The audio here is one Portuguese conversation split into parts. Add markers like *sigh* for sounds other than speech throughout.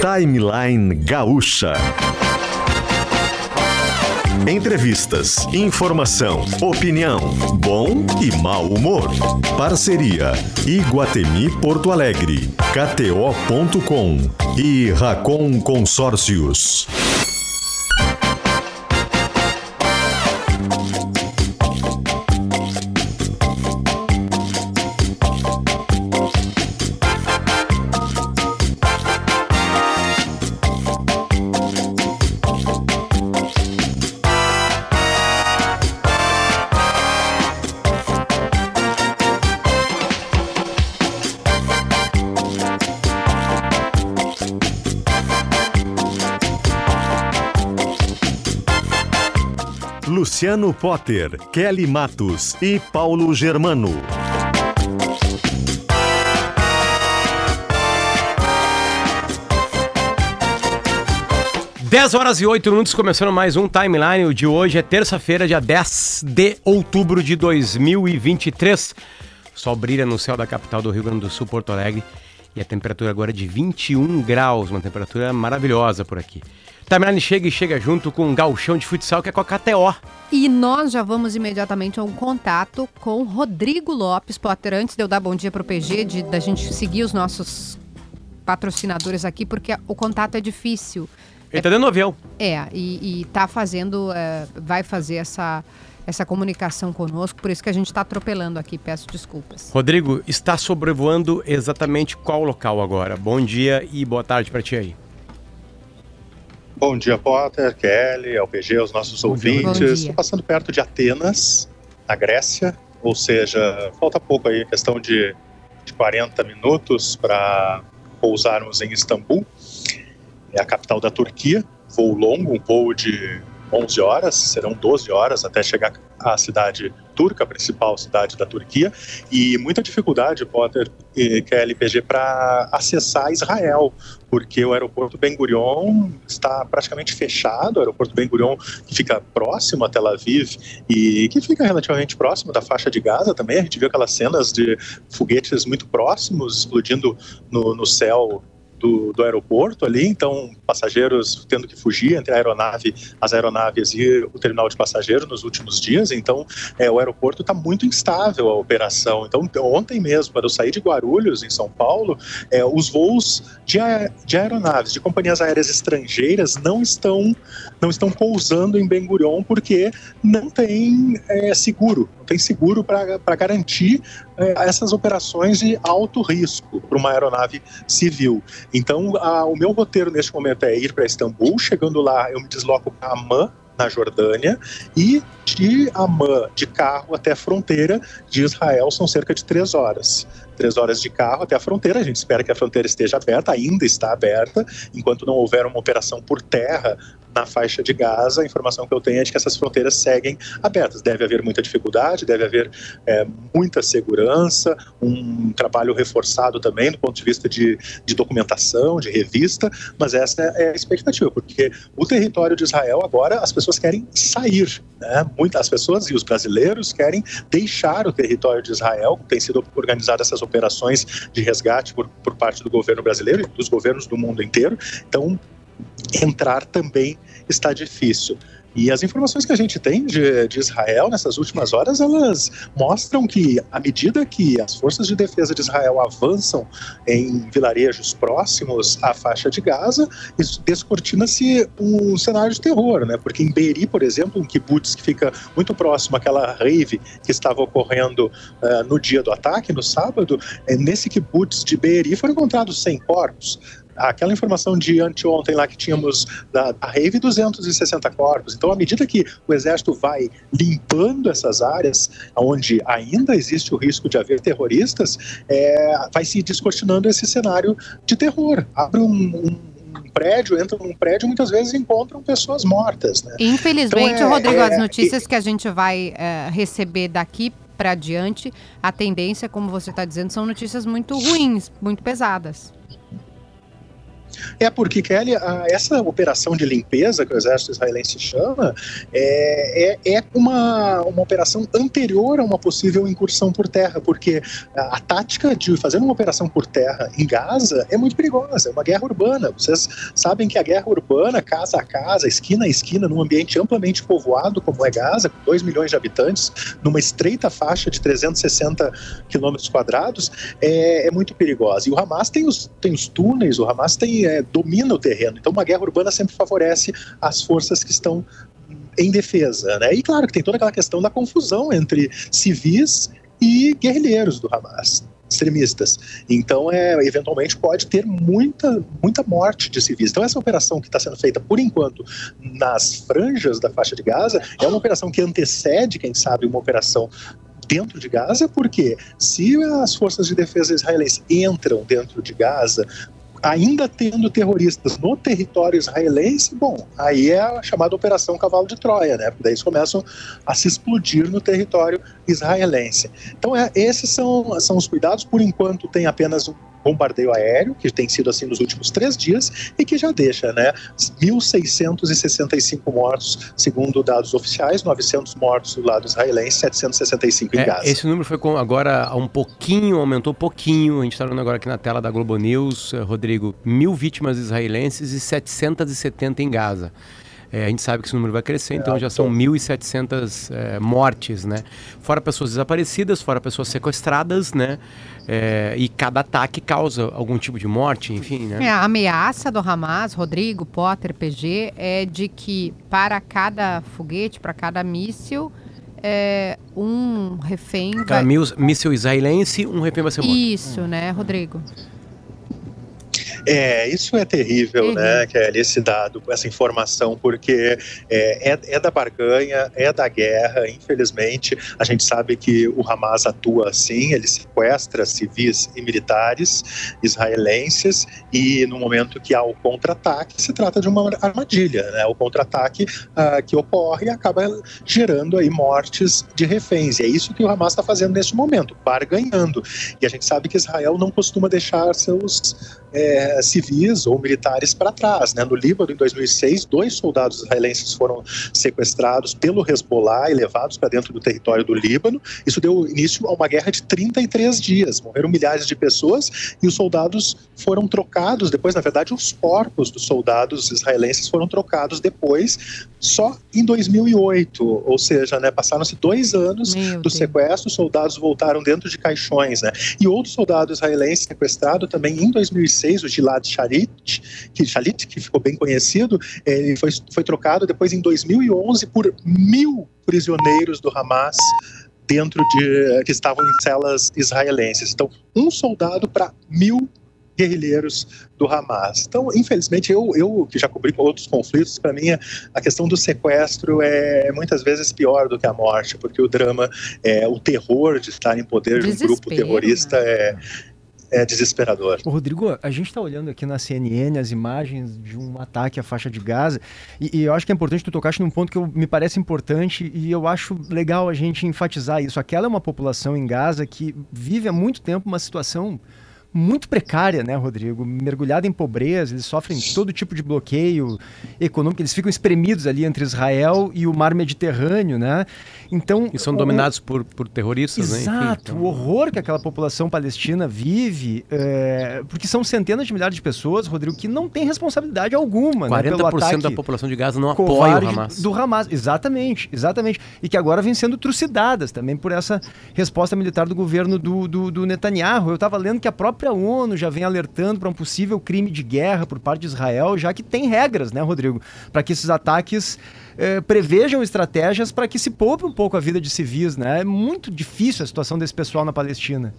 Timeline Gaúcha. Entrevistas, informação, opinião, bom e mau humor. Parceria Iguatemi Porto Alegre, KTO.com e Racon Consórcios. Luciano Potter, Kelly Matos e Paulo Germano. Dez horas e oito minutos, começando mais um timeline. O de hoje é terça-feira, dia 10 de outubro de 2023. O sol brilha no céu da capital do Rio Grande do Sul, Porto Alegre. E a temperatura agora é de 21 graus, uma temperatura maravilhosa por aqui. Timeline chega e chega junto com um galchão de futsal que é com a KTO. E nós já vamos imediatamente a um contato com Rodrigo Lopes Potter. Antes de eu dar bom dia para o PG, de, da gente seguir os nossos patrocinadores aqui, porque o contato é difícil. Ele é, tá dentro do avião. É, e, e tá fazendo, é, vai fazer essa, essa comunicação conosco, por isso que a gente está atropelando aqui, peço desculpas. Rodrigo, está sobrevoando exatamente qual local agora? Bom dia e boa tarde para ti aí. Bom dia, Potter, Kelly, LPG, os nossos Bom ouvintes. Estou passando perto de Atenas, na Grécia, ou seja, falta pouco aí, questão de, de 40 minutos para pousarmos em Istambul, é a capital da Turquia. Voo longo, um voo de 11 horas, serão 12 horas até chegar à cidade turca, a principal cidade da Turquia, e muita dificuldade, Potter, que é LPG, para acessar Israel, porque o aeroporto Ben Gurion está praticamente fechado, o aeroporto Ben Gurion que fica próximo a Tel Aviv e que fica relativamente próximo da faixa de Gaza também, a gente viu aquelas cenas de foguetes muito próximos explodindo no, no céu do, do, aeroporto ali, então passageiros tendo que fugir entre a aeronave, as aeronaves e o terminal de passageiros nos últimos dias, então é, o aeroporto está muito instável a operação. Então ontem mesmo, quando eu saí de Guarulhos, em São Paulo, é, os voos de, de, aeronaves, de companhias aéreas estrangeiras não estão não estão pousando em Ben Gurion porque não tem é, seguro, tem seguro para garantir é, essas operações de alto risco para uma aeronave civil. Então, a, o meu roteiro neste momento é ir para Istambul. Chegando lá, eu me desloco para Amman, na Jordânia, e de Amman, de carro até a fronteira de Israel, são cerca de três horas. Três horas de carro até a fronteira. A gente espera que a fronteira esteja aberta, ainda está aberta, enquanto não houver uma operação por terra na faixa de Gaza, a informação que eu tenho é de que essas fronteiras seguem abertas. Deve haver muita dificuldade, deve haver é, muita segurança, um trabalho reforçado também do ponto de vista de, de documentação, de revista, mas essa é a expectativa, porque o território de Israel agora as pessoas querem sair, né? Muitas pessoas e os brasileiros querem deixar o território de Israel, tem sido organizadas essas operações de resgate por, por parte do governo brasileiro e dos governos do mundo inteiro. Então, entrar também está difícil. E as informações que a gente tem de, de, Israel nessas últimas horas, elas mostram que, à medida que as forças de defesa de Israel avançam em vilarejos próximos à faixa de Gaza, descortina-se um cenário de terror, né? Porque em Beiri, por exemplo, um kibbutz que fica muito próximo àquela rave que estava ocorrendo uh, no dia do ataque, no sábado, é, nesse kibbutz de Beiri foram encontrados 100 corpos aquela informação de anteontem lá que tínhamos da, da Rave 260 corpos. Então, à medida que o Exército vai limpando essas áreas onde ainda existe o risco de haver terroristas, é, vai se descortinando esse cenário de terror. Abre um, um prédio, entram num prédio muitas vezes encontram pessoas mortas. Né? Infelizmente, então, é, Rodrigo, é, as notícias é, que a gente vai é, receber daqui para adiante, a tendência, como você está dizendo, são notícias muito ruins, muito pesadas. É porque, Kelly, a, essa operação de limpeza que o exército israelense chama é, é, é, uma, uma operação anterior a uma possível incursão por terra, porque a, a, tática de fazer uma operação por terra em Gaza é muito perigosa, é uma guerra urbana. Vocês sabem que a guerra urbana, casa a casa, esquina a esquina, num ambiente amplamente povoado como é Gaza, com 2 milhões de habitantes, numa estreita faixa de 360 quilômetros quadrados, é, é, muito perigosa. E o Hamas tem os, tem os túneis, o Hamas tem, é, domina o terreno. Então, uma guerra urbana sempre favorece as forças que estão em defesa. Né? E claro que tem toda aquela questão da confusão entre civis e guerrilheiros do Hamas extremistas. Então, é, eventualmente, pode ter muita, muita morte de civis. Então, essa operação que está sendo feita, por enquanto, nas franjas da faixa de Gaza, é uma operação que antecede, quem sabe, uma operação dentro de Gaza, porque se as forças de defesa israelenses entram dentro de Gaza ainda tendo terroristas no território israelense, bom, aí é a chamada Operação Cavalo de Troia, né? Porque daí eles começam a se explodir no território israelense. Então, é, esses são, são os cuidados. Por enquanto, tem apenas bombardeio aéreo, que tem sido assim nos últimos três dias, e que já deixa, né? 1.665 mortos, segundo dados oficiais, 900 mortos do lado israelense, 765 em é, Gaza. Esse número foi com agora um pouquinho, aumentou um pouquinho. A gente está vendo agora aqui na tela da Globo News, eh, Rodrigo, mil vítimas israelenses e 770 em Gaza. É, a gente sabe que esse número vai crescer, então já são 1.700 é, mortes, né? Fora pessoas desaparecidas, fora pessoas sequestradas, né? É, e cada ataque causa algum tipo de morte, enfim, né? É, a ameaça do Hamas, Rodrigo, Potter, PG, é de que para cada foguete, para cada míssil, é, um refém. Cada vai... míssil israelense, um refém vai ser morto. Isso, né, Rodrigo? É, isso é terrível, uhum. né, Kelly, esse dado, essa informação, porque é, é, é, da barganha, é da guerra, infelizmente. A gente sabe que o Hamas atua assim, ele sequestra civis e militares israelenses e no momento que há o contra-ataque, se trata de uma armadilha, né? O contra-ataque uh, que ocorre acaba gerando aí mortes de reféns. E é isso que o Hamas está fazendo neste momento, barganhando. E a gente sabe que Israel não costuma deixar seus é, civis ou militares para trás. Né? No Líbano, em 2006, dois soldados israelenses foram sequestrados pelo Hezbollah e levados para dentro do território do Líbano. Isso deu início a uma guerra de 33 dias. Morreram milhares de pessoas e os soldados foram trocados. Depois, na verdade, os corpos dos soldados israelenses foram trocados depois, só em 2008. Ou seja, né, passaram-se dois anos Meu do Deus. sequestro, os soldados voltaram dentro de caixões. Né? E outro soldado israelense sequestrado também em 2006 2006, o Gilad Shalit, que, Shalit, que ficou bem conhecido, ele foi, foi trocado depois em 2011 por mil prisioneiros do Hamas dentro de que estavam em celas israelenses. Então, um soldado para mil guerrilheiros do Hamas. Então, infelizmente, eu, eu que já cobri outros conflitos, para mim a questão do sequestro é muitas vezes pior do que a morte, porque o drama, é, o terror de estar em poder de um grupo terrorista né? é é desesperador. Ô Rodrigo, a gente está olhando aqui na CNN as imagens de um ataque à faixa de Gaza e, e eu acho que é importante tu tocaste num ponto que eu, me parece importante e eu acho legal a gente enfatizar isso. Aquela é uma população em Gaza que vive há muito tempo uma situação muito precária, né, Rodrigo? Mergulhada em pobreza, eles sofrem todo tipo de bloqueio econômico, eles ficam espremidos ali entre Israel e o mar Mediterrâneo, né? Então, e são o... dominados por, por terroristas, Exato, né? Exato, então... o horror que aquela população palestina vive, é... porque são centenas de milhares de pessoas, Rodrigo, que não tem responsabilidade alguma, 40% né, da população de Gaza não apoia o Hamas. Do Hamas, exatamente, exatamente. E que agora vêm sendo trucidadas também por essa resposta militar do governo do, do, do Netanyahu. Eu estava lendo que a própria própria ONU já vem alertando para um possível crime de guerra por parte de Israel, já que tem regras, né, Rodrigo, para que esses ataques eh, prevejam estratégias para que se poupe um pouco a vida de civis, né? É muito difícil a situação desse pessoal na Palestina.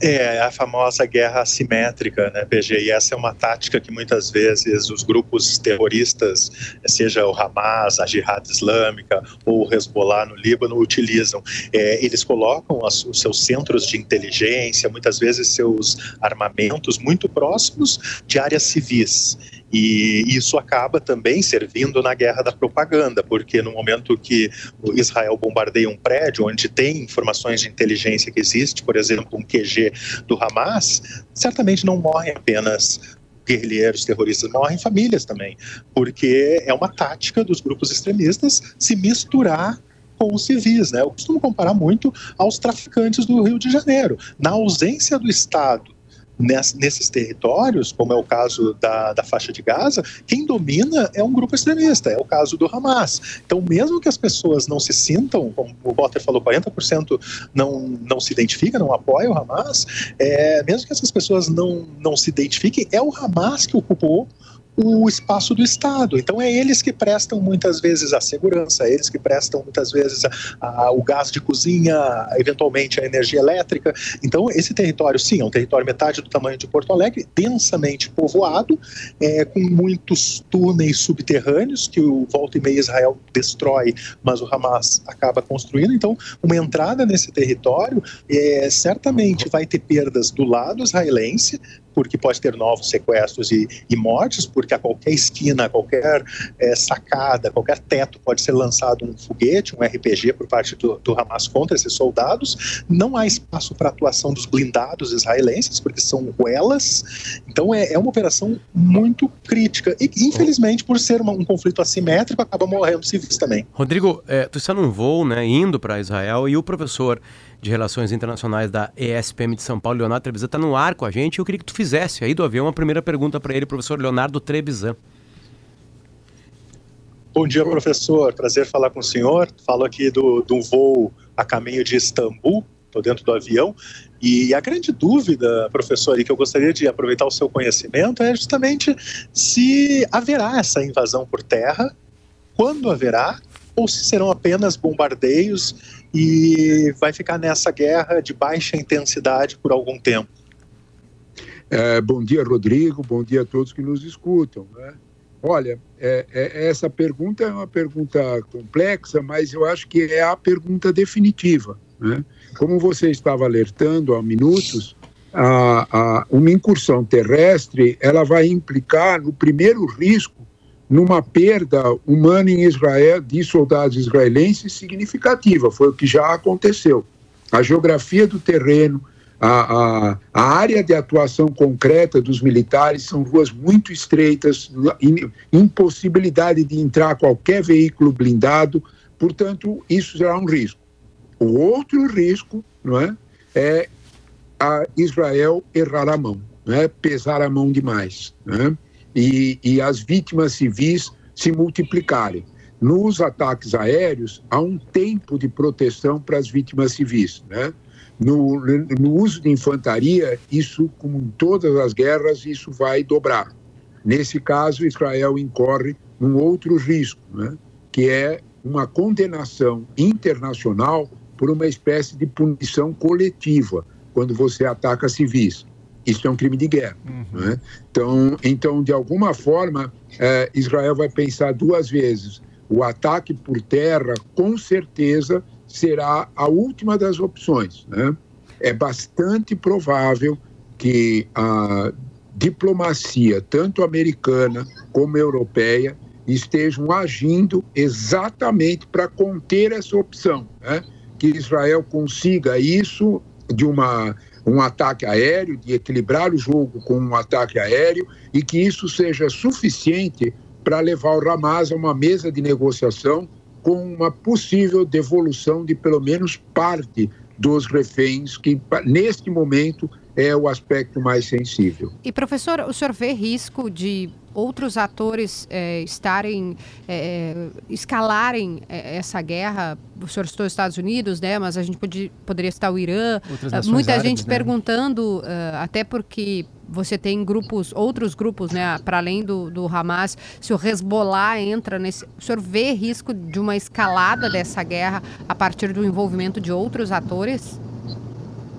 É a famosa guerra assimétrica, né, PG? E essa é uma tática que muitas vezes os grupos terroristas, seja o Hamas, a Jihad Islâmica ou o Hezbollah no Líbano, utilizam. É, eles colocam as, os seus centros de inteligência, muitas vezes seus armamentos muito próximos de áreas civis. E isso acaba também servindo na guerra da propaganda, porque no momento que Israel bombardeia um prédio onde tem informações de inteligência que existe, por exemplo, um QG do Hamas, certamente não morrem apenas guerrilheiros terroristas, morrem famílias também, porque é uma tática dos grupos extremistas se misturar com os civis, né? Eu costumo comparar muito aos traficantes do Rio de Janeiro. Na ausência do Estado nesses territórios, como é o caso da, da faixa de Gaza, quem domina é um grupo extremista, é o caso do Hamas. Então, mesmo que as pessoas não se sintam, como o Potter falou, 40% não, não se identifica, não apoia o Hamas, é, mesmo que essas pessoas não, não se identifiquem, é o Hamas que ocupou o espaço do Estado. Então é eles que prestam muitas vezes a segurança, é eles que prestam muitas vezes a, a, o gás de cozinha, eventualmente a energia elétrica. Então esse território, sim, é um território metade do tamanho de Porto Alegre, densamente povoado, é, com muitos túneis subterrâneos que o volta e meia Israel destrói, mas o Hamas acaba construindo. Então uma entrada nesse território é, certamente vai ter perdas do lado israelense, porque pode ter novos sequestros e, e mortes, porque a qualquer esquina, a qualquer é, sacada, qualquer teto pode ser lançado um foguete, um RPG por parte do, do Hamas contra esses soldados. Não há espaço para atuação dos blindados israelenses, porque são ruelas. Então é, é uma operação muito crítica. E, infelizmente, por ser uma, um conflito assimétrico, acaba morrendo civis também. Rodrigo, é, tu está num voo, né, indo para Israel, e o professor de Relações Internacionais da ESPM de São Paulo, Leonardo Trevisan, está no ar com a gente. Eu queria que tu fizesse aí do avião uma primeira pergunta para ele, professor Leonardo Trevisan. Bom dia, professor. Prazer falar com o senhor. Falo aqui do, do voo a caminho de Istambul, estou dentro do avião. E a grande dúvida, professor, e que eu gostaria de aproveitar o seu conhecimento, é justamente se haverá essa invasão por terra, quando haverá, ou se serão apenas bombardeios e vai ficar nessa guerra de baixa intensidade por algum tempo. É, bom dia, Rodrigo. Bom dia a todos que nos escutam. Né? Olha, é, é, essa pergunta é uma pergunta complexa, mas eu acho que é a pergunta definitiva. Né? Como você estava alertando há minutos, a, a, uma incursão terrestre ela vai implicar no primeiro risco numa perda humana em Israel de soldados israelenses significativa. Foi o que já aconteceu. A geografia do terreno, a, a, a, área de atuação concreta dos militares são ruas muito estreitas, impossibilidade de entrar qualquer veículo blindado, portanto, isso será um risco. O outro risco não é, é a Israel errar a mão, não é, pesar a mão demais. Não é? E, e as vítimas civis se multiplicarem. Nos ataques aéreos, há um tempo de proteção para as vítimas civis. Né? No, no, uso de infantaria, isso, como em todas as guerras, isso vai dobrar. Nesse caso, Israel incorre num outro risco, né? que é uma condenação internacional por uma espécie de punição coletiva quando você ataca civis. Isso é um crime de guerra. Uhum. Né? Então, então, de alguma forma, é, Israel vai pensar duas vezes. O ataque por terra, com certeza, será a última das opções. Né? É bastante provável que a diplomacia, tanto americana como europeia, estejam agindo exatamente para conter essa opção. Né? Que Israel consiga isso de uma um ataque aéreo, de equilibrar o jogo com um ataque aéreo e que isso seja suficiente para levar o Hamas a uma mesa de negociação com uma possível devolução de pelo menos parte dos reféns, que neste momento é o aspecto mais sensível. E professor, o senhor vê risco de outros atores é, estarem, é, escalarem essa guerra. O senhor citou os Estados Unidos, né? Mas a gente podia, poderia citar o Irã. Muita árabes, gente né? perguntando, uh, até porque você tem grupos, outros grupos, né? Para além do, do Hamas, se o Hezbollah entra nesse. O senhor vê risco de uma escalada dessa guerra a partir do envolvimento de outros atores?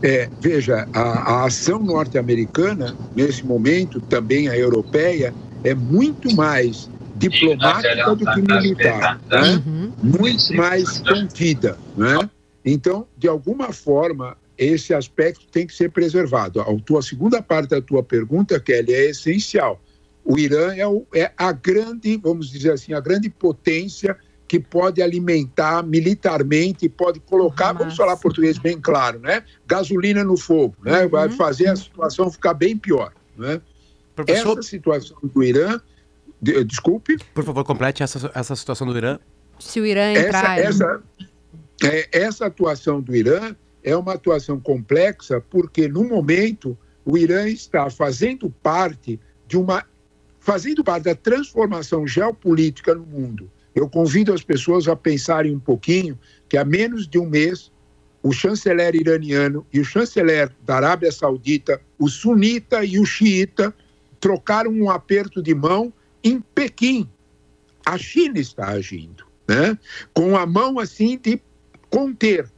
É, veja, a, a ação norte-americana, nesse momento, também a europeia, é muito mais diplomática do que militar, né? Uhum. muito mais contida. Né? Então, de alguma forma, esse aspecto tem que ser preservado. A tua segunda parte da tua pergunta, Kelly, é essencial. O Irã é, o, é a grande, vamos dizer assim, a grande potência que pode alimentar militarmente, pode colocar, vamos falar português bem claro, né? Gasolina no fogo, né? Vai uhum. fazer a situação ficar bem pior, né? Professor... Essa situação do Irã, de, desculpe. Por favor, complete essa, essa situação do Irã. Se o Irã entrar. Essa, essa, é, essa atuação do Irã é uma atuação complexa porque, no momento, o Irã está fazendo parte de uma. fazendo parte da transformação geopolítica no mundo. Eu convido as pessoas a pensarem um pouquinho que há menos de um mês o chanceler iraniano e o chanceler da Arábia Saudita, o sunita e o xiita, trocaram um aperto de mão em Pequim. A China está agindo, né? com a mão assim de conter.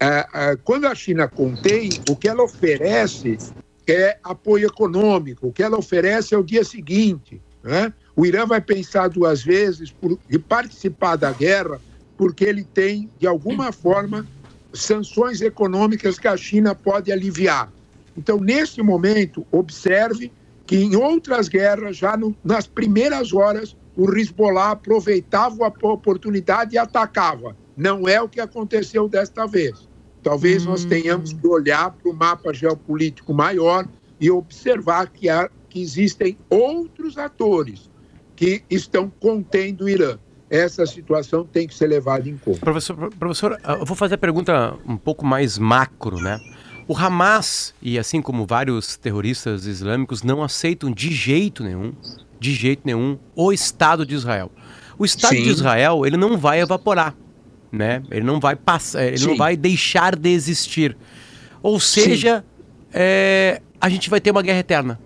É, é, quando a China contém, o que ela oferece é apoio econômico, o que ela oferece é o dia seguinte. Né? O Irã vai pensar duas vezes por, de participar da guerra, porque ele tem, de alguma forma, sanções econômicas que a China pode aliviar. Então, nesse momento, observe que em outras guerras, já no, nas primeiras horas, o Hezbollah aproveitava a oportunidade e atacava. Não é o que aconteceu desta vez. Talvez hum. nós tenhamos que olhar para o mapa geopolítico maior e observar que, há, que existem outros atores que estão contendo o Irã essa situação tem que ser levada em conta. Professor, professor, eu vou fazer a pergunta um pouco mais macro, né? O Hamas, e assim como vários terroristas islâmicos, não aceitam de jeito nenhum, de jeito nenhum, o Estado de Israel. O Estado Sim. de Israel, ele não vai evaporar, né? Ele não vai passar, ele Sim. não vai deixar de existir. Ou seja, é, a gente vai ter uma guerra eterna.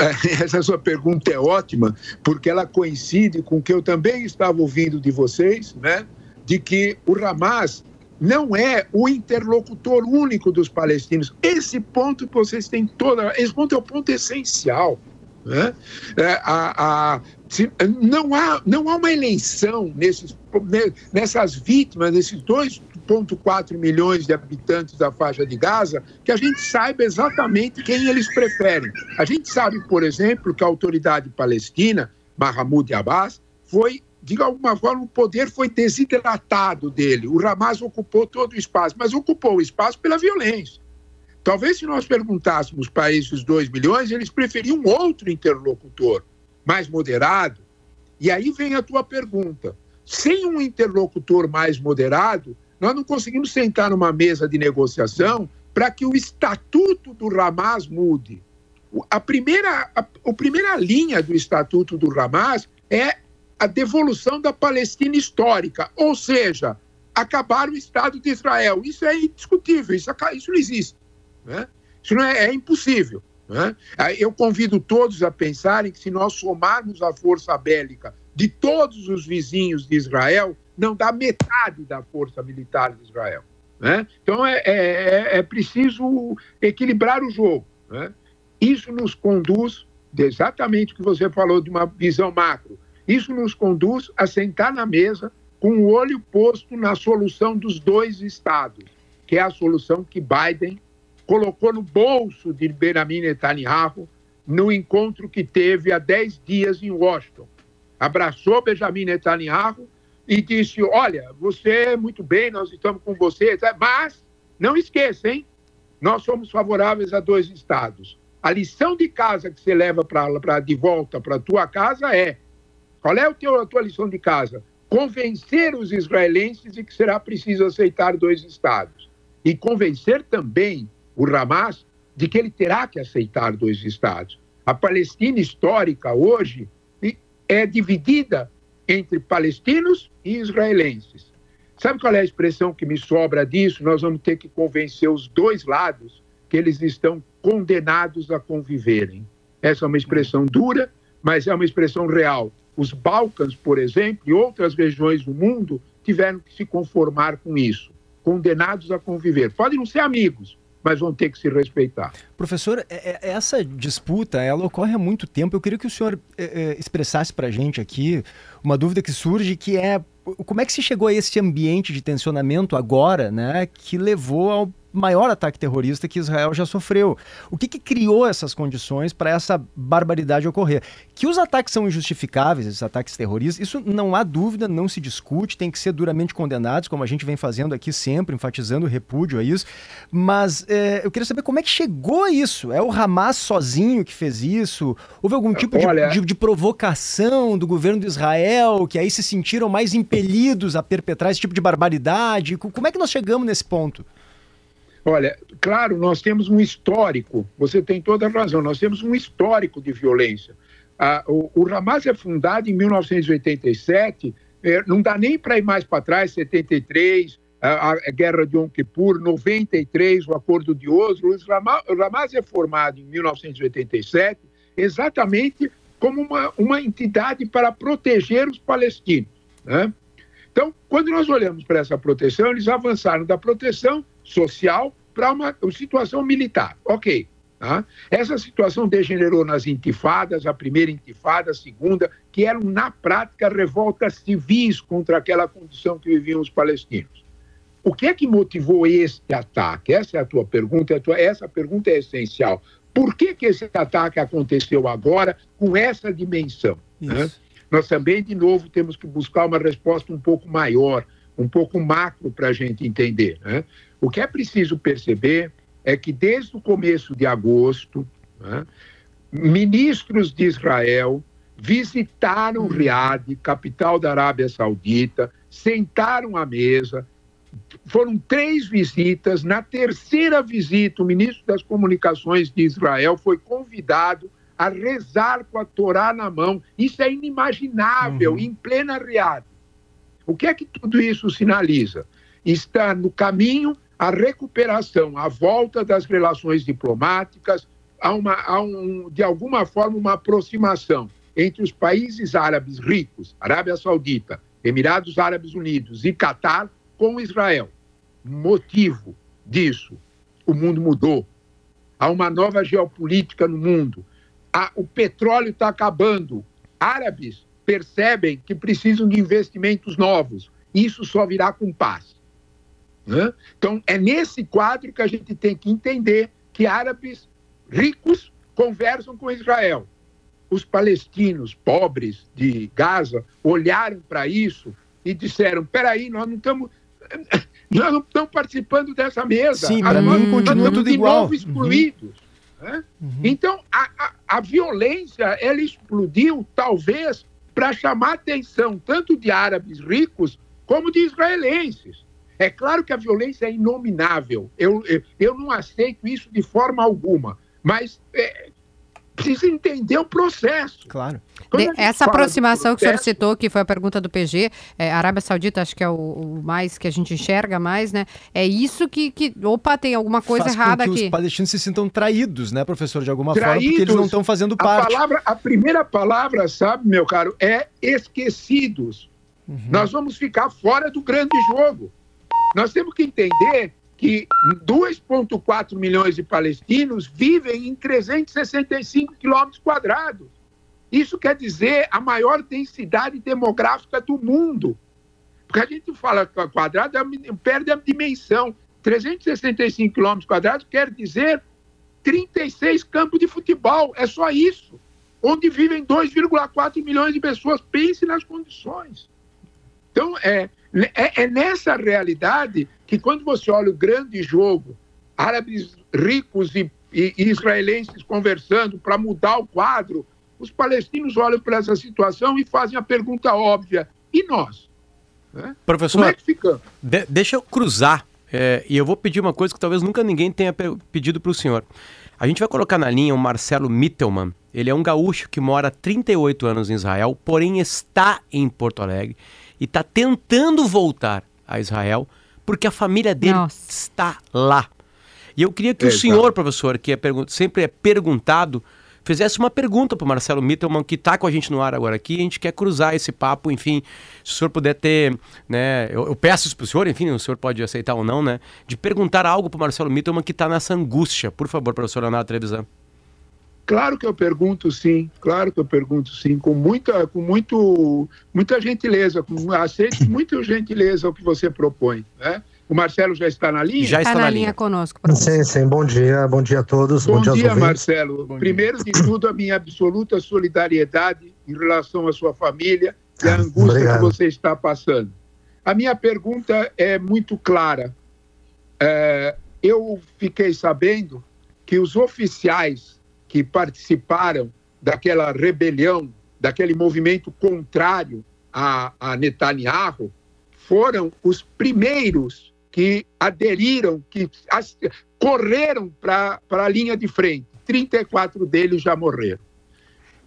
*laughs* Essa sua pergunta é ótima, porque ela coincide com o que eu também estava ouvindo de vocês, né? De que o Hamas não é o interlocutor único dos palestinos. Esse ponto que vocês têm toda. Esse ponto é o ponto essencial. Né? É, a, a, se, não, há, não há uma eleição nesses, nessas vítimas, nesses 2,4 milhões de habitantes da faixa de Gaza, que a gente saiba exatamente quem eles preferem. A gente sabe, por exemplo, que a autoridade palestina, Mahmoud Abbas, foi, de alguma forma, o poder foi desidratado dele. O Hamas ocupou todo o espaço, mas ocupou o espaço pela violência. Talvez se nós perguntássemos para esses 2 milhões, eles preferiam outro interlocutor, mais moderado. E aí vem a tua pergunta. Sem um interlocutor mais moderado, nós não conseguimos sentar numa mesa de negociação para que o estatuto do Hamas mude. A primeira, a, a primeira linha do estatuto do Hamas é a devolução da Palestina histórica, ou seja, acabar o Estado de Israel. Isso é indiscutível, isso, isso não existe. Né? Isso não é, é impossível. Né? Eu convido todos a pensarem que se nós somarmos a força bélica de todos os vizinhos de Israel, não dá metade da força militar de Israel. Né? Então é, é, é, é preciso equilibrar o jogo. Né? Isso nos conduz, exatamente o que você falou de uma visão macro, isso nos conduz a sentar na mesa com o olho posto na solução dos dois estados, que é a solução que Biden colocou no bolso de Benjamin Netanyahu no encontro que teve há 10 dias em Washington. Abraçou Benjamin Netanyahu e disse: Olha, você é muito bem, nós estamos com você, mas não esqueça, hein? Nós somos favoráveis a dois estados. A lição de casa que você leva para de volta para a tua casa é: qual é o teu, a tua lição de casa? Convencer os israelenses de que será preciso aceitar dois estados. E convencer também o Hamas, de que ele terá que aceitar dois Estados. A Palestina histórica hoje é dividida entre palestinos e israelenses. Sabe qual é a expressão que me sobra disso? Nós vamos ter que convencer os dois lados que eles estão condenados a conviverem. Essa é uma expressão dura, mas é uma expressão real. Os Balcãs, por exemplo, e outras regiões do mundo tiveram que se conformar com isso, condenados a conviver. Podem não ser amigos, mas vão ter que se respeitar. Professor, é, é, essa disputa, ela ocorre há muito tempo. Eu queria que o senhor é, expressasse para a gente aqui uma dúvida que surge, que é como é que se chegou a esse ambiente de tensionamento agora, né, que levou ao maior ataque terrorista que Israel já sofreu. O que, que criou essas condições para essa barbaridade ocorrer? Que os ataques são injustificáveis, esses ataques terroristas, isso não há dúvida, não se discute, tem que ser duramente condenados, como a gente vem fazendo aqui sempre, enfatizando o repúdio a isso. Mas é, eu queria saber como é que chegou a isso. É o Hamas sozinho que fez isso? Houve algum tipo Olha... de, de, de provocação do governo de Israel que aí se sentiram mais impelidos a perpetrar esse tipo de barbaridade? Como é que nós chegamos nesse ponto? Olha, claro, nós temos um histórico, você tem toda a razão, nós temos um histórico de violência. Ah, o, o Hamas é fundado em 1987, é, não dá nem para ir mais para trás, 73, a, a, Guerra de Yom Kippur, 93, o Acordo de Oslo. O Hamas, é formado em 1987 exatamente como uma, uma entidade para proteger os palestinos. Né? Então, quando nós olhamos para essa proteção, eles avançaram da proteção social para uma situação militar. Ok. Tá? Essa situação degenerou nas intifadas, a primeira intifada, a segunda, que eram, na prática, revoltas civis contra aquela condição que viviam os palestinos. O que é que motivou esse ataque? Essa é a tua pergunta, a tua, essa pergunta é essencial. Por que, que esse ataque aconteceu agora com essa dimensão? Né? Nós também, de novo, temos que buscar uma resposta um pouco maior, um pouco macro para a gente entender. Né? O que é preciso perceber é que, desde o começo de agosto, né, ministros de Israel visitaram Riad, capital da Arábia Saudita, sentaram à mesa, foram três visitas. Na terceira visita, o ministro das Comunicações de Israel foi convidado a rezar com a Torá na mão. Isso é inimaginável, uhum. em plena Riad. O que é que tudo isso sinaliza? Está no caminho a recuperação, a volta das relações diplomáticas, a uma, a um, de alguma forma, uma aproximação entre os países árabes ricos, Arábia Saudita, Emirados Árabes Unidos e Catar, com Israel. Motivo disso: o mundo mudou. Há uma nova geopolítica no mundo. Há, o petróleo está acabando. Árabes percebem que precisam de investimentos novos. Isso só virá com paz. Né? Então, é nesse quadro que a gente tem que entender que árabes ricos conversam com Israel. Os palestinos pobres de Gaza olharam para isso e disseram: peraí, nós não estamos *laughs* nós não estamos participando dessa mesa. Sim, para mim continua tudo de igual. Novo excluídos. Uhum. Né? Uhum. Então, a, a, a, violência, ela explodiu, talvez, para chamar atenção tanto de árabes ricos como de israelenses. É claro que a violência é inominável. Eu, eu, eu não aceito isso de forma alguma. Mas é, precisa entender o processo. Claro. De, essa aproximação processo, que o senhor citou, que foi a pergunta do PG, é, Arábia Saudita acho que é o, o, mais que a gente enxerga mais, né? É isso que, que opa, tem alguma coisa Faz errada com que aqui. os palestinos se sintam traídos, né, professor, de alguma traídos, forma, porque eles não estão fazendo parte. A, palavra, a primeira palavra, sabe, meu caro, é esquecidos. Uhum. Nós vamos ficar fora do grande jogo. Nós temos que entender que 2,4 milhões de palestinos vivem em 365 quilômetros quadrados. Isso quer dizer a maior densidade demográfica do mundo. Porque a gente fala quadrado, é perde a dimensão. 365 quilômetros quadrados quer dizer 36 campos de futebol. É só isso. Onde vivem 2,4 milhões de pessoas. Pense nas condições. Então, é, é, é nessa realidade que quando você olha o grande jogo, árabes ricos e, e, e israelenses conversando para mudar o quadro, os palestinos olham para essa situação e fazem a pergunta óbvia: e nós? Né? Professor, Como é que ficamos? De, deixa eu cruzar, é, e eu vou pedir uma coisa que talvez nunca ninguém tenha pedido para o senhor. A gente vai colocar na linha o Marcelo Mittelman. Ele é um gaúcho que mora há 38 anos em Israel, porém está em Porto Alegre e está tentando voltar a Israel porque a família dele Nossa. está lá. E eu queria que o senhor, professor, que é sempre é perguntado, fizesse uma pergunta para o Marcelo Mittelman, que está com a gente no ar agora aqui. A gente quer cruzar esse papo, enfim, se o senhor puder ter, né? Eu, eu peço isso para o senhor, enfim, o senhor pode aceitar ou não, né? De perguntar algo para o Marcelo Mittelman que está nessa angústia. Por favor, professor Leonardo Trevisan. Claro que eu pergunto sim, claro que eu pergunto sim, com muita, com muito, muita gentileza, com, aceito com *laughs* muita gentileza o que você propõe. Né? O Marcelo já está na linha? Já está, está na, na, linha, linha conosco. Professor. Sim, sim. Bom dia, bom dia a todos. Bom, bom dia, Marcelo. Bom Primeiro dia. de tudo, a minha absoluta solidariedade em relação à sua família e à angústia Obrigado. que você está passando. A minha pergunta é muito clara. É, eu fiquei sabendo que os oficiais que participaram daquela rebelião, daquele movimento contrário a, a Netanyahu, foram os primeiros que aderiram, que as, correram para a linha de frente. 34 deles já morreram.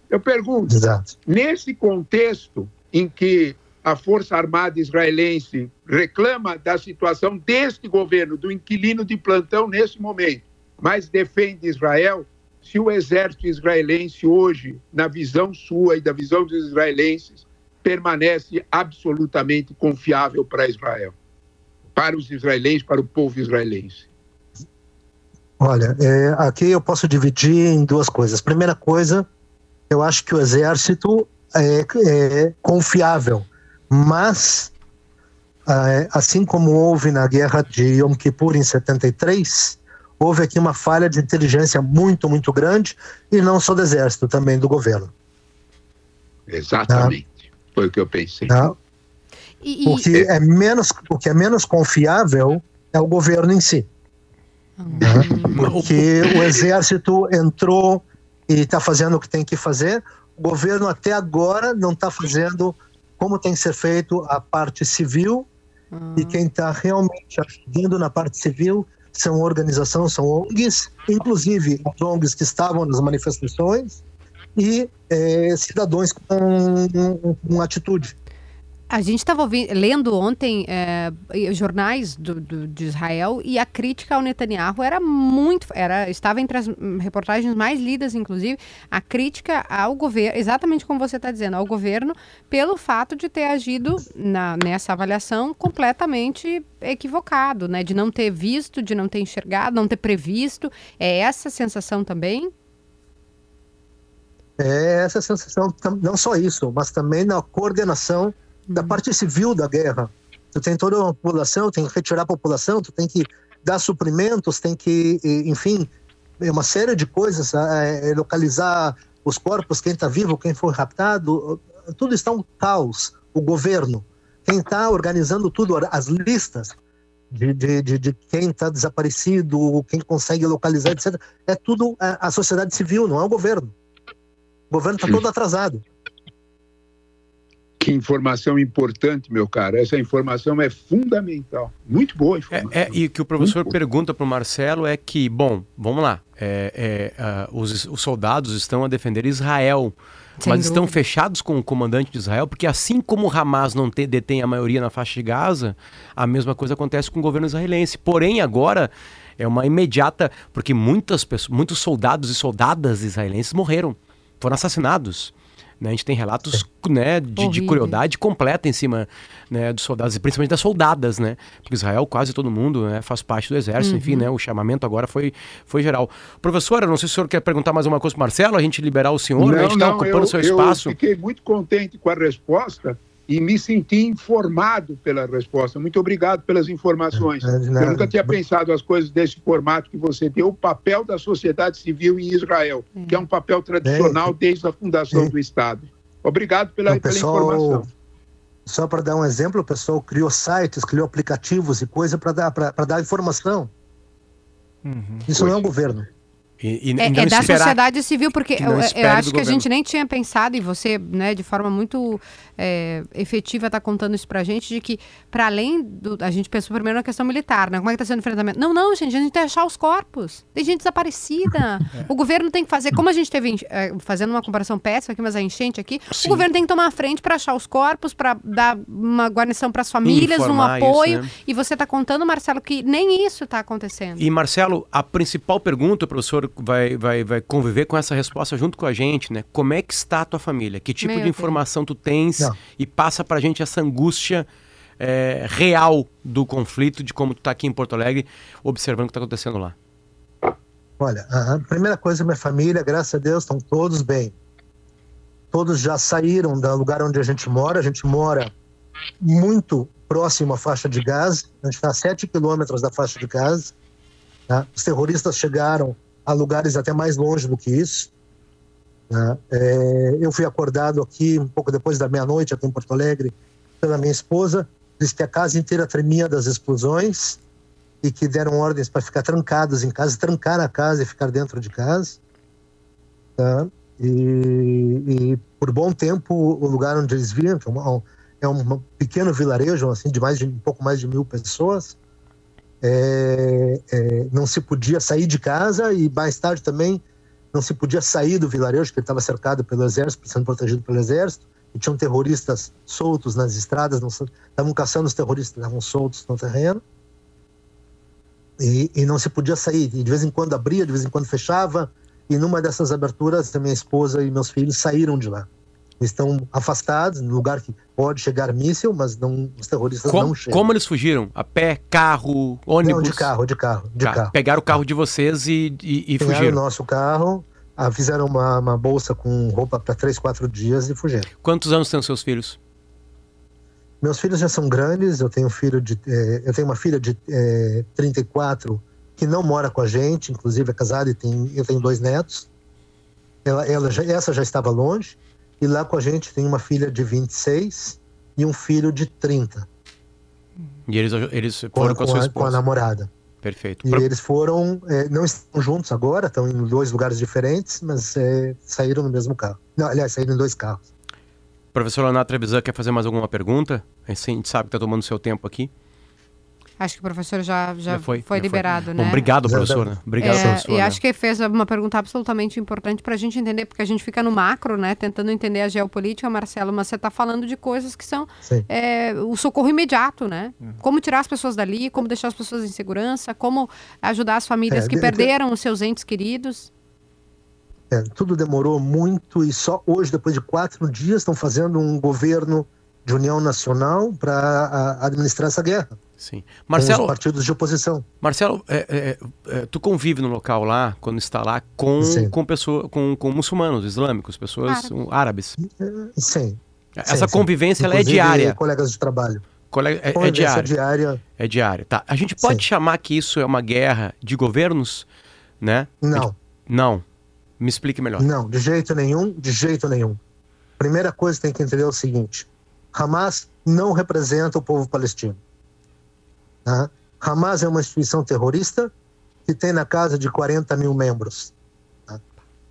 Eu pergunto, Exato. nesse contexto em que a Força Armada israelense reclama da situação deste governo, do inquilino de plantão nesse momento, mas defende Israel, se o exército israelense hoje, na visão sua e da visão dos israelenses, permanece absolutamente confiável para Israel, para os israelenses, para o povo israelense? Olha, é, aqui eu posso dividir em duas coisas. Primeira coisa, eu acho que o exército é, é confiável, mas é, assim como houve na guerra de Yom Kippur em 73, houve aqui uma falha de inteligência muito, muito grande, e não só do exército, também do governo. Exatamente. Tá? Foi o que eu pensei. Tá? E, e... O, que é menos, o que é menos confiável é o governo em si. *laughs* Uhum. Porque o exército entrou e está fazendo o que tem que fazer. O governo até agora não está fazendo como tem que ser feito a parte civil. Uhum. E quem está realmente ajudando na parte civil são organizações, são ONGs, inclusive as ONGs que estavam nas manifestações e é, cidadãos com, com atitude. A gente estava lendo ontem é, jornais do, do, de Israel e a crítica ao Netanyahu era muito, era, estava entre as reportagens mais lidas, inclusive, a crítica ao governo, exatamente como você está dizendo, ao governo, pelo fato de ter agido na, nessa avaliação completamente equivocado, né? De não ter visto, de não ter enxergado, não ter previsto. É essa sensação também? É essa sensação, não só isso, mas também na coordenação da uhum. parte civil da guerra. Tu tem toda uma população, tem que retirar a população, tu tem que dar suprimentos, tem que, enfim, é uma série de coisas, é, é, localizar os corpos, quem está vivo, quem foi raptado, tudo está um caos. O governo, quem está organizando tudo, as listas de, de, de, de quem está desaparecido, quem consegue localizar, etc. É tudo a, a sociedade civil, não é o governo. O governo está todo atrasado. Que informação importante, meu cara. Essa informação é fundamental. Muito boa informação. É, é e que o professor Muito pergunta para o Marcelo é que, bom, vamos lá. É, é, uh, os, os, soldados estão a defender Israel. Sem mas dúvida. estão fechados com o comandante de Israel, porque assim como o Hamas não te, detém a maioria na faixa de Gaza, a mesma coisa acontece com o governo israelense. Porém, agora é uma imediata, porque muitas pessoas, muitos soldados e soldadas israelenses morreram, foram assassinados. Né? A gente tem relatos né, de, de, crueldade completa em cima né, dos soldados, e principalmente das soldadas, né? Porque Israel, quase todo mundo né, faz parte do exército, uhum. enfim, né? O chamamento agora foi, foi geral. Professora, não sei se o senhor quer perguntar mais uma coisa para Marcelo, a gente liberar o senhor, não, né? a gente está ocupando o seu espaço. Eu fiquei muito contente com a resposta e me senti informado pela resposta. Muito obrigado pelas informações. É, eu nunca tinha pensado as coisas desse formato que você deu, o papel da sociedade civil em Israel, é. que é um papel tradicional é. desde a fundação do Estado. Obrigado pela, pessoal, pela informação. Só para dar um exemplo, o pessoal criou sites, criou aplicativos e coisa para dar, dar informação. Uhum. Isso não é o governo. E, e é, é da sociedade civil, porque eu, eu, acho que a gente nem tinha pensado, e você, né, de forma muito é, efetiva, está contando isso para a gente, de que, para além do. A gente pensou primeiro na questão militar, né? Como é que está sendo o enfrentamento? Não, não, gente, a gente tem que achar os corpos. Tem gente desaparecida. *laughs* É. O governo tem que fazer. Como a gente teve, é, fazendo uma comparação péssima aqui, mas a enchente aqui, Sim. o governo tem que tomar a frente para achar os corpos, para dar uma guarnição para as famílias, Informar um apoio. Isso, né? E você está contando, Marcelo, que nem isso está acontecendo. E, Marcelo, a principal pergunta, professor vai, vai, vai conviver com essa resposta junto com a gente, né? Como é que está a tua família? Que tipo Meu de informação Deus. tu tens Não. e passa pra gente essa angústia é, real do conflito, de como tu tá aqui em Porto Alegre, observando o que está acontecendo lá? Olha, a primeira coisa, minha família, graças a Deus, estão todos bem. Todos já saíram do lugar onde a gente mora. A gente mora muito próximo à faixa de Gaza, a gente está a 7 quilômetros da faixa de Gaza. Tá? Os terroristas chegaram a lugares até mais longe do que isso. Né? É, eu fui acordado aqui um pouco depois da meia-noite, aqui em Porto Alegre, pela minha esposa. Disse que a casa inteira tremia das explosões e que deram ordens para ficar trancados em casa, trancar a casa e ficar dentro de casa. Tá? E, e, por bom tempo, o lugar onde eles que é, uma, é um pequeno vilarejo, assim, de mais de um pouco mais de mil pessoas, é, é, não se podia sair de casa e mais tarde também não se podia sair do vilarejo, porque ele estava cercado pelo exército, sendo protegido pelo exército, e tinham terroristas soltos nas estradas, estavam caçando os terroristas, estavam soltos no terreno, e, e, não se podia sair. E de vez em quando abria, de vez em quando fechava, e numa dessas aberturas, minha esposa e meus filhos saíram de lá. Estão afastados, no lugar que pode chegar míssil, mas não, os terroristas como, não chegam. Como eles fugiram? A pé, carro, ônibus? Não, de carro, de carro. De carro. Pegaram o carro de vocês e, e, e Pegaram fugiram? o nosso carro, ah, fizeram uma, uma bolsa com roupa para três, quatro dias e fugiram. Quantos anos têm os seus filhos? Meus filhos já são grandes, eu tenho, um filho de, eh, eu tenho uma filha de eh, 34 que não mora com a gente, inclusive é casada e tem, eu tenho dois netos. Ela, ela já, essa já estava longe. E lá com a gente tem uma filha de 26 e um filho de 30. E eles, eles foram com, com a sua esposa? Com a namorada. Perfeito. E pra... eles foram, é, não estão juntos agora, estão em dois lugares diferentes, mas é, saíram no mesmo carro. Não, aliás, saíram em dois carros. Professor Leonardo Trevisan quer fazer mais alguma pergunta? A gente sabe que está tomando seu tempo aqui. Acho que o professor já, já, já foi, foi já liberado, foi. né? Bom, obrigado, professor. Né? Obrigado, é, professor. E acho que fez uma pergunta absolutamente importante para a gente entender, porque a gente fica no macro, né? Tentando entender a geopolítica, Marcelo, mas você está falando de coisas que são é, o socorro imediato, né? Uhum. Como tirar as pessoas dali, como deixar as pessoas em segurança, como ajudar as famílias é, que de, perderam de... os seus entes queridos. É, tudo demorou muito e só hoje, depois de quatro dias, estão fazendo um governo de união nacional para administrar essa guerra. Sim. Marcelo, os partidos de oposição. Marcelo, é, é, é, tu convive no local lá, quando está lá, com, com, pessoa, com, com muçulmanos islâmicos, pessoas árabes? Sim. Essa sim, convivência sim. ela é diária. colegas de trabalho. Cole... É, é diária. diária. É diária. Tá. A gente pode sim. chamar que isso é uma guerra de governos, né? Não. Não. Me explique melhor. Não, de jeito nenhum, de jeito nenhum. Primeira coisa que tem que entender é o seguinte: Hamas não representa o povo palestino. Tá? Hamas é uma instituição terrorista que tem na casa de 40 mil membros. Tá?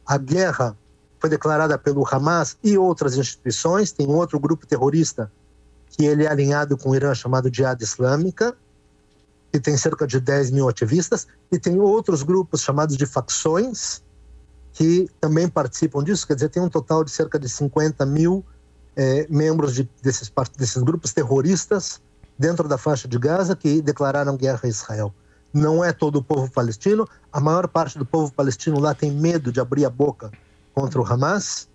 A guerra foi declarada pelo Hamas e outras instituições. Tem outro grupo terrorista que ele é alinhado com o Irã chamado Jihad Islâmica, que tem cerca de 10 mil ativistas, e tem outros grupos chamados de facções que também participam disso. Quer dizer, tem um total de cerca de 50 mil é, membros de, desses, desses grupos terroristas dentro da faixa de Gaza que declararam guerra a Israel. Não é todo o povo palestino, a maior parte do povo palestino lá tem medo de abrir a boca contra o Hamas.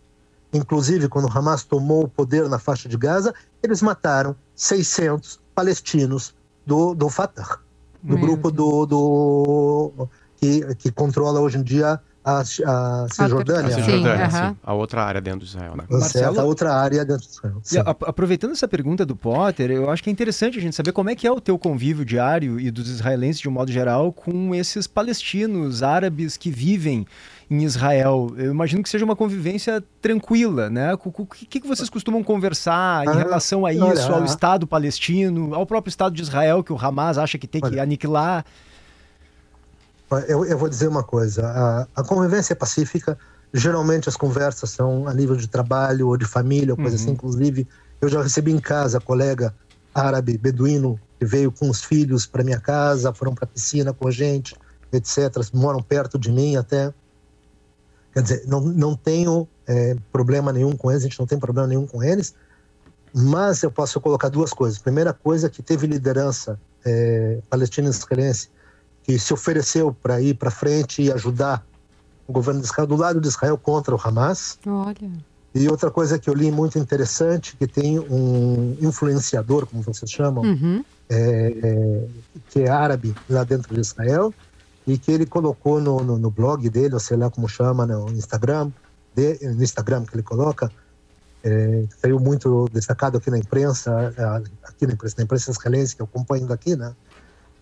Inclusive, quando o Hamas tomou o poder na faixa de Gaza, eles mataram 600 palestinos do, do Fatah, do Meu grupo do, do que, que controla hoje em dia a, a Cisjordânia. A Cisjordânia, sim, sim. A outra área dentro de Israel, né? Marcelo, a outra área dentro de Israel. Sim. aproveitando essa pergunta do Potter, eu acho que é interessante a gente saber como é que é o teu convívio diário e dos israelenses de um modo geral com esses palestinos árabes que vivem em Israel. Eu imagino que seja uma convivência tranquila, né? O que, que vocês costumam conversar em ah, relação a isso, olha, ao Estado palestino, ao próprio Estado de Israel, que o Hamas acha que tem olha, que aniquilar? Eu, eu vou dizer uma coisa: a, a, convivência é pacífica. Geralmente as conversas são a nível de trabalho ou de família, ou coisa assim. uhum. assim. Inclusive, eu já recebi em casa colega árabe, beduíno, que veio com os filhos para minha casa, foram para a piscina com a gente, etc. Moram perto de mim até. Quer dizer, não, não tenho é, problema nenhum com eles, a gente não tem problema nenhum com eles, mas eu posso colocar duas coisas. Primeira coisa é que teve liderança é, palestina-israelense que se ofereceu para ir para frente e ajudar o governo de Israel do lado de Israel contra o Hamas. Olha. E outra coisa que eu li muito interessante, que tem um influenciador, como vocês chamam, uhum. é, é, que é árabe lá dentro de Israel, e que ele colocou no, no, no blog dele, ou sei lá como chama, no Instagram, de, no Instagram que ele coloca, é, saiu muito destacado aqui na imprensa, aqui na imprensa, na imprensa israelense, que eu acompanho daqui, né?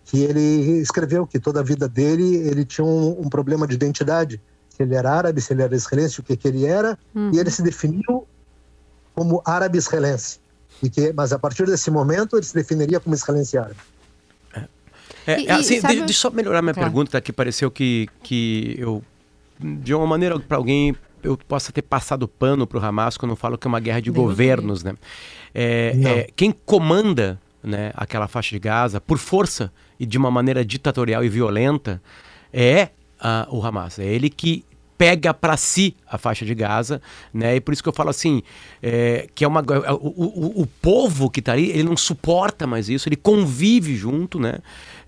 Que ele escreveu que toda a vida dele ele tinha um, um problema de identidade, se ele era árabe, se ele era israelense, o que, que ele era, uhum. e ele se definiu como árabe israelense. E que, mas a partir desse momento ele se definiria como israelense árabe. É, e, assim, sabe... deixa eu só melhorar minha claro. pergunta, que pareceu que, que eu, de uma maneira para alguém, eu possa ter passado pano para o Hamas quando eu falo que é uma guerra de governos, né? É, é, quem comanda né, aquela faixa de Gaza, por força e de uma maneira ditatorial e violenta, é uh, o Hamas. É ele que pega para si a faixa de Gaza, né? E por isso que eu falo assim, é, que é uma o, o, o povo que está ali, ele não suporta mais isso, ele convive junto, né?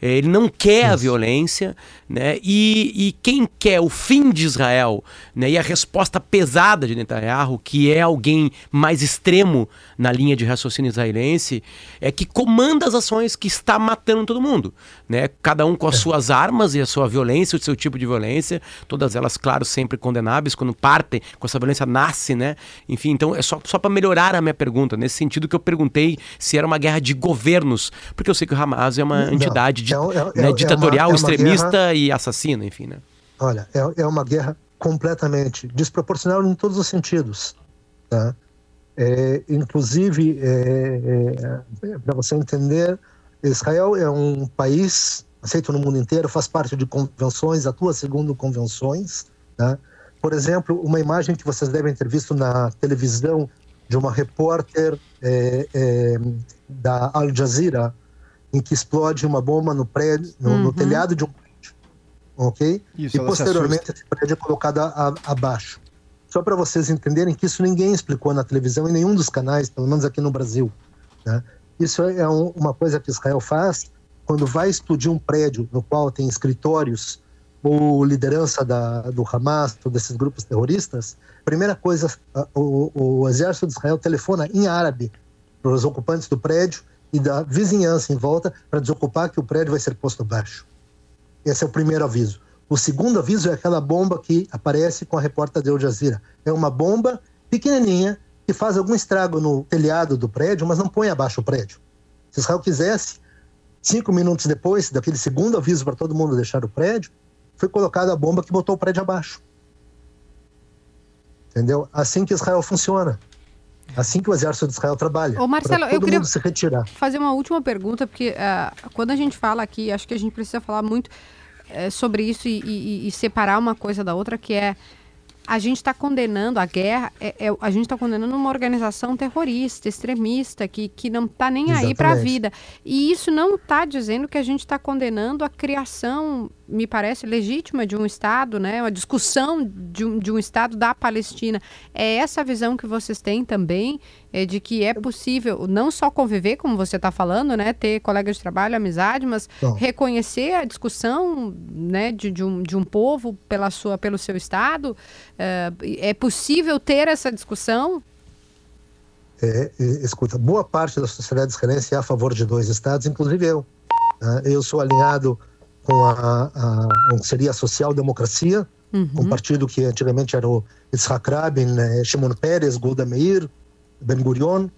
É, ele não quer Isso. a violência, né? E, e, quem quer o fim de Israel, né? E a resposta pesada de Netanyahu, que é alguém mais extremo na linha de raciocínio israelense, é que comanda as ações que está matando todo mundo, né? Cada um com as é. suas armas e a sua violência, o seu tipo de violência, todas elas, claro, sempre condenáveis quando partem, com essa violência nasce, né? Enfim, então é só, só para melhorar a minha pergunta, nesse sentido que eu perguntei se era uma guerra de governos, porque eu sei que o Hamas é uma não, entidade é, é, né, ditatorial, é uma, é extremista guerra, e assassina, enfim, né? Olha, é, é uma guerra completamente desproporcional em todos os sentidos, tá? É, inclusive, é, é, para você entender, Israel é um país aceito no mundo inteiro, faz parte de convenções, atua segundo convenções. Tá? Por exemplo, uma imagem que vocês devem ter visto na televisão de uma repórter é, é, da Al Jazeera em que explode uma bomba no prédio, no, uhum. no telhado de um prédio, ok? Isso, e posteriormente esse prédio é colocado a, a, abaixo. Só para vocês entenderem que isso ninguém explicou na televisão em nenhum dos canais, pelo menos aqui no Brasil. Né? Isso é um, uma coisa que Israel faz quando vai explodir um prédio no qual tem escritórios ou liderança da, do Hamas, ou desses grupos terroristas. Primeira coisa, o, o exército de Israel telefona em árabe para os ocupantes do prédio e da vizinhança em volta para desocupar que o prédio vai ser posto abaixo. Esse é o primeiro aviso. O segundo aviso é aquela bomba que aparece com a repórter de Al Jazeera. É uma bomba pequenininha que faz algum estrago no telhado do prédio, mas não põe abaixo o prédio. Se Israel quisesse, cinco minutos depois daquele segundo aviso para todo mundo deixar o prédio, foi colocada a bomba que botou o prédio abaixo. Entendeu? Assim que Israel funciona. Assim que o exército de Israel trabalha. Ô Marcelo, eu queria se retirar. fazer uma última pergunta, porque uh, quando a gente fala aqui, acho que a gente precisa falar muito uh, sobre isso e, e, e, separar uma coisa da outra, que é a gente está condenando a guerra, é, é, a gente está condenando uma organização terrorista, extremista, que, que não está nem Exatamente. aí para a vida. E isso não está dizendo que a gente está condenando a criação me parece legítima de um Estado, né? Uma discussão de um, de um Estado da Palestina. É essa a visão que vocês têm também, é de que é possível não só conviver, como você está falando, né? Ter colegas de trabalho, amizade, mas Bom. reconhecer a discussão né? de, de, um, de um povo pela sua, pelo seu Estado. É, é possível ter essa discussão? É, escuta, boa parte da sociedade israelense é a favor de dois Estados, inclusive eu. Né? Eu sou alinhado com a, a, que seria a social-democracia, uhum. um partido que antigamente era o Yitzhak Rabin, né, Shimon Peres, Golda Meir, Ben Gurion,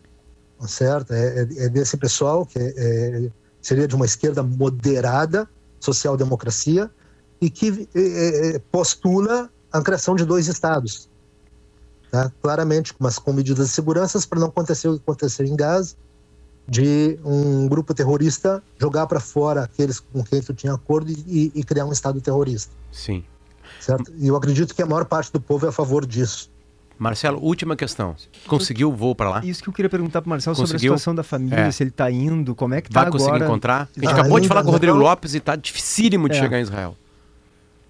certo? É, é, é desse pessoal que é, é seria de uma esquerda moderada, social-democracia, e que é, é, postula a criação de dois estados. Tá? Claramente, mas com medidas de segurança para não acontecer o que aconteceu em Gaza, de um grupo terrorista jogar para fora aqueles com quem tu tinha acordo e, e, criar um estado terrorista. Sim. Certo? E eu acredito que a maior parte do povo é a favor disso. Marcelo, última questão. Conseguiu o voo para lá? Isso que eu queria perguntar para Marcelo Conseguiu? sobre a situação da família, é. se ele está indo, como é que está agora. Vai conseguir encontrar? A gente ah, acabou de falar com o Rodrigo Lopes e está dificílimo de é. chegar em Israel.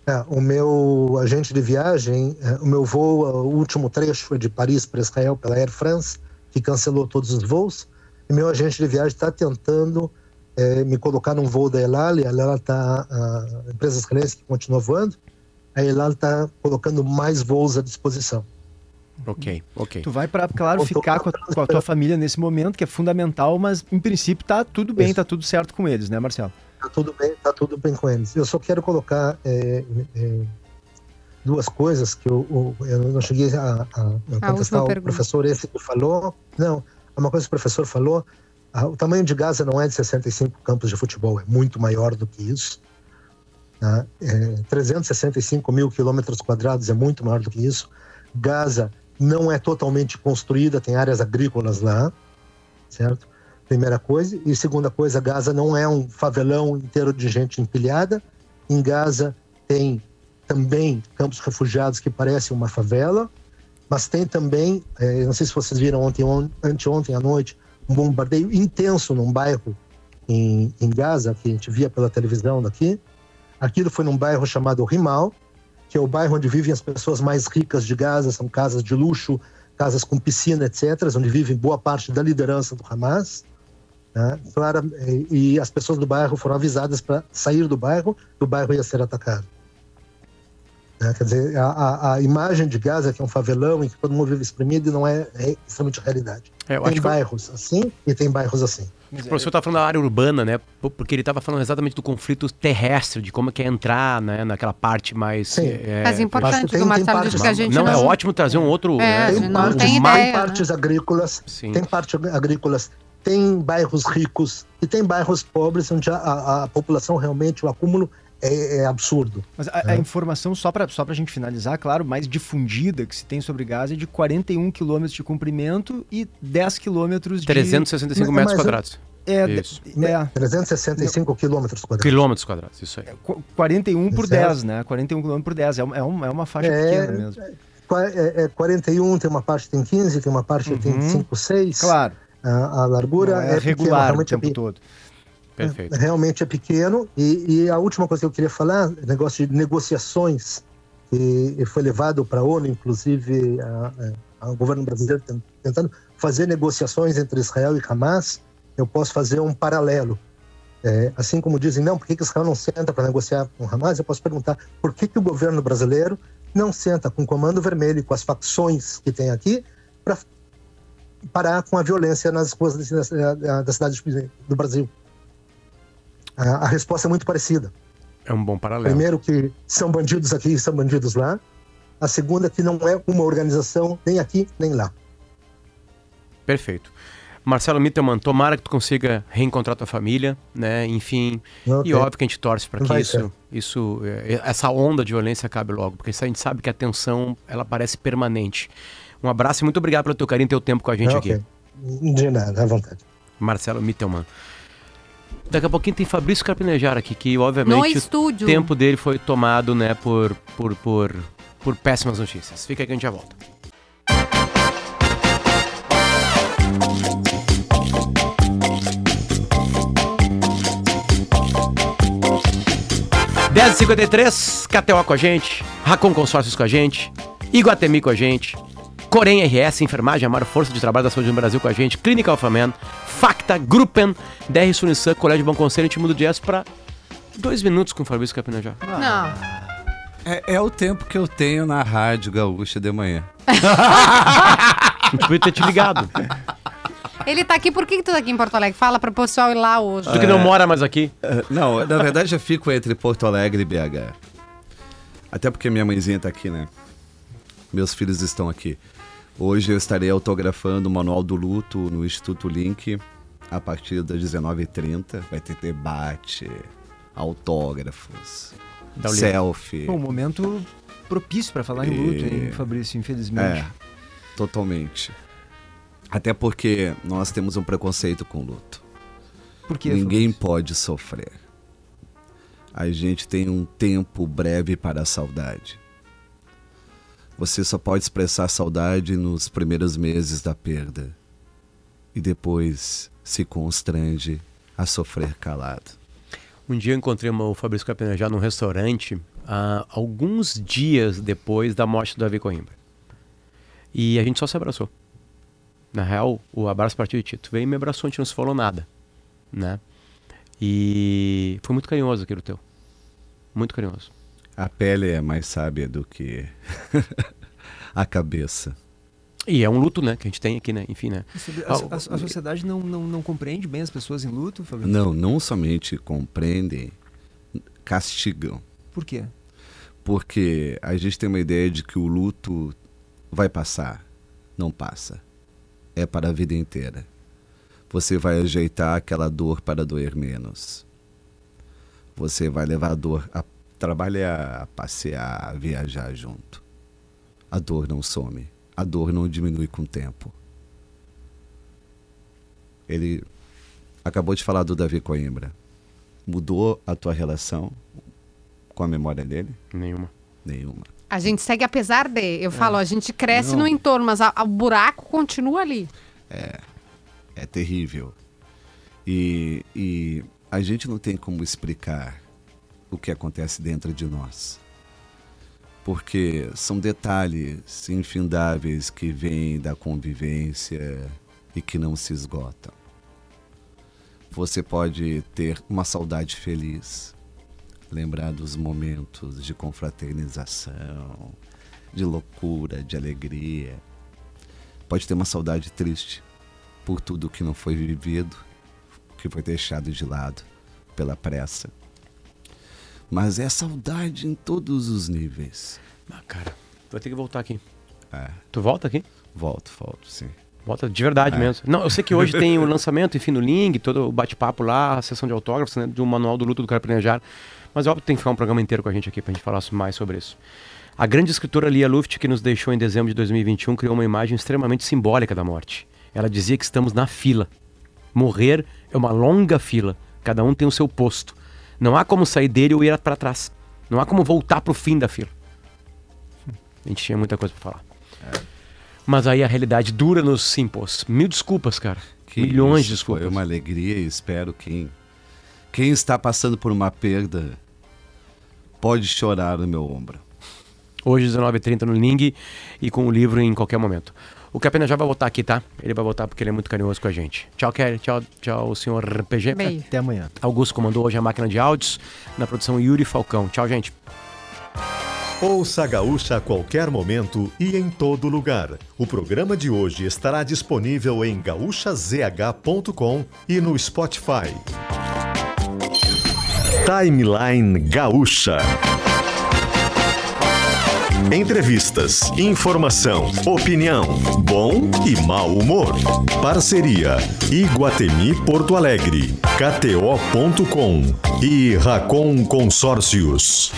É, o meu agente de viagem, é, o meu voo, o último trecho é de Paris para Israel pela Air France, que cancelou todos os voos. E meu agente de viagem está tentando é, me colocar num voo da Elal, e a Elal está, a empresa israelense que continua voando, a Elal está colocando mais voos à disposição. Ok, ok. Tu vai para, claro, ficar com a, com a, tua família nesse momento, que é fundamental, mas em princípio tá tudo bem, Isso. tá tudo certo com eles, né, Marcelo? Tá tudo bem, tá tudo bem com eles. Eu só quero colocar é, é, duas coisas que eu, eu não cheguei a, a, a contestar o professor esse que falou. Não, uma coisa que o professor falou, o tamanho de Gaza não é de 65 campos de futebol, é muito maior do que isso. Tá? É, 365 mil quilômetros quadrados é muito maior do que isso. Gaza não é totalmente construída, tem áreas agrícolas lá, certo? Primeira coisa. E segunda coisa, Gaza não é um favelão inteiro de gente empilhada. Em Gaza tem também campos refugiados que parecem uma favela, mas tem também, é, não sei se vocês viram ontem, on, anteontem à noite, um bombardeio intenso num bairro em, em Gaza, que a gente via pela televisão daqui. Aquilo foi num bairro chamado Rimal, que é o bairro onde vivem as pessoas mais ricas de Gaza, são casas de luxo, casas com piscina, etc., onde vivem boa parte da liderança do Hamas. Né? Claro, e, e as pessoas do bairro foram avisadas para sair do bairro, que o bairro ia ser atacado. Né? Quer dizer, a, a, imagem de Gaza, que é um favelão em que todo mundo vive exprimido, não é, é extremamente realidade. É, tem bairros que... assim e tem bairros assim. O professor está falando da área urbana, né? Porque ele estava falando exatamente do conflito terrestre, de como é que é entrar né? naquela parte mais. Sim. É, Mas importante tem, do Marcelo que a gente não, não, é ótimo trazer um outro. É, tem, não tem, ideia, tem partes né? agrícolas, Sim. tem partes agrícolas, tem bairros ricos e tem bairros pobres onde a, a, a população realmente, o acúmulo é, é absurdo. Mas a, né? a informação, só para só a gente finalizar, claro, mais difundida que se tem sobre Gaza é de 41 quilômetros de comprimento e 10 quilômetros de... 365 metros quadrados. É, isso. é, 365 quilômetros quadrados. Quilômetros quadrados, isso aí. É, 41 por 10, né? 41 quilômetros por 10. É, uma, é, uma, é uma faixa é, pequena mesmo. É, é, 41, tem uma parte que tem 15, tem uma parte que uhum. tem 5, 6. Claro. A, a largura Não é, é regular pequena, o tempo todo. Perfeito. realmente é pequeno. E, e, a última coisa que eu queria falar, negócio de negociações, que foi levado para a ONU, inclusive o governo brasileiro tentando fazer negociações entre Israel e Hamas, eu posso fazer um paralelo. É, assim como dizem, não, por que, que Israel não senta para negociar com Hamas? Eu posso perguntar, por que, que o governo brasileiro não senta com o Comando Vermelho e com as facções que tem aqui para parar com a violência nas ruas da, da cidade do Brasil? A, a resposta é muito parecida. É um bom paralelo. Primeiro que são bandidos aqui e são bandidos lá. A segunda que não é uma organização nem aqui nem lá. Perfeito. Marcelo Mittelman, tomara que tu consiga reencontrar tua família, né? Enfim, okay. e óbvio que a gente torce para que isso, isso, é, essa onda de violência acabe logo, porque a gente sabe que a tensão ela parece permanente. Um abraço e muito obrigado pelo teu carinho e teu tempo com a gente okay. aqui. De nada, à vontade. Marcelo Mittelman. Daqui a pouquinho tem Fabrício Carpinejar aqui, que obviamente o tempo dele foi tomado, né, por, por, por, por péssimas notícias. Fica aí que a gente já volta. Dez cinquenta e três, KTO com a gente, Racon Consórcios com a gente, Iguatemi com a gente, Corém RS, Enfermagem, a maior força de trabalho da saúde no Brasil com a gente, Clínica Alphaman, Facta, Gruppen, DR Sunissan, Colégio Bom Conselho, time do Jazz para dois minutos com o Fabrício Capinajá. Não. É, é, o tempo que eu tenho na Rádio Gaúcha de manhã. *laughs* Não podia ter te ligado. Ele tá aqui, por que, que tu tá aqui em Porto Alegre? Fala pro pessoal ir lá hoje. Tu que não mora mais aqui? Uh, não, na verdade eu fico entre Porto Alegre e BH. Até porque minha mãezinha tá aqui, né? Meus filhos estão aqui. Hoje eu estarei autografando o Manual do Luto no Instituto Link a partir das 19h30. Vai ter debate, autógrafos, selfie. um momento propício para falar e... em luto, hein, Fabrício, infelizmente. É, totalmente. Até porque nós temos um preconceito com luto. Por que, Ninguém Fabrício? pode sofrer. A gente tem um tempo breve para a saudade. Você só pode expressar saudade nos primeiros meses da perda e depois se constrange a sofrer calado. Um dia eu encontrei o Fabrício Capenajá num restaurante, uh, alguns dias depois da morte do Davi Coimbra. E a gente só se abraçou. Na real, o abraço partiu de Tito. Veio e me abraçou, a gente não se falou nada. Né? E foi muito carinhoso aquilo teu. Muito carinhoso. A pele é mais sábia do que *laughs* a cabeça. E é um luto, né, que a gente tem aqui, né? Enfim, né? A, a, a sociedade não, não, não compreende bem as pessoas em luto, Fabrício? Não, não somente compreendem, castigam. Por quê? Porque a gente tem uma ideia de que o luto vai passar. Não passa. É para a vida inteira. Você vai ajeitar aquela dor para doer menos. Você vai levar a dor a trabalhar, a passear, a viajar junto. A dor não some. A dor não diminui com o tempo. Ele acabou de falar do Davi Coimbra. Mudou a tua relação com a memória dele? Nenhuma. Nenhuma. A gente segue apesar de. Eu falo, a gente cresce Não. no entorno, mas a, a, o buraco continua ali. É. É terrível. E, e a gente não tem como explicar o que acontece dentro de nós. Porque são detalhes infindáveis que vêm da convivência e que não se esgotam. Você pode ter uma saudade feliz, lembrar dos momentos de confraternização, de loucura, de alegria. Pode ter uma saudade triste por tudo que não foi vivido, que foi deixado de lado pela pressa. Mas é saudade em todos os níveis. Ah, cara, tu vai ter que voltar aqui. É. Tu volta aqui? Volto, volto, sim. Bota de verdade é. mesmo. Não, eu sei que hoje *laughs* tem o lançamento, enfim, no link, todo o bate-papo lá, a sessão de autógrafos, né, do manual do luto do cara planejar. Mas óbvio tem que ficar um programa inteiro com a gente aqui pra gente falar mais sobre isso. A grande escritora Lia Luft, que nos deixou em dezembro de 2021, criou uma imagem extremamente simbólica da morte. Ela dizia que estamos na fila. Morrer é uma longa fila. Cada um tem o seu posto. Não há como sair dele ou ir para trás. Não há como voltar pro fim da fila. A gente tinha muita coisa para falar. É. Mas aí a realidade dura nos impôs. Mil desculpas, cara. Que Milhões de desculpas. Foi uma alegria e espero quem, quem está passando por uma perda pode chorar no meu ombro. Hoje, 19h30 no Ling e com o livro em qualquer momento. O Capena já vai voltar aqui, tá? Ele vai voltar porque ele é muito carinhoso com a gente. Tchau, Kelly. Tchau, tchau, senhor PG. Beijo. Até amanhã. Augusto comandou hoje a máquina de áudios. Na produção, Yuri Falcão. Tchau, gente. Ouça a Gaúcha a qualquer momento e em todo lugar. O programa de hoje estará disponível em gaúchazh.com e no Spotify. Timeline Gaúcha. Entrevistas, informação, opinião, bom e mau humor. Parceria Iguatemi Porto Alegre, KTO.com e Racon Consórcios.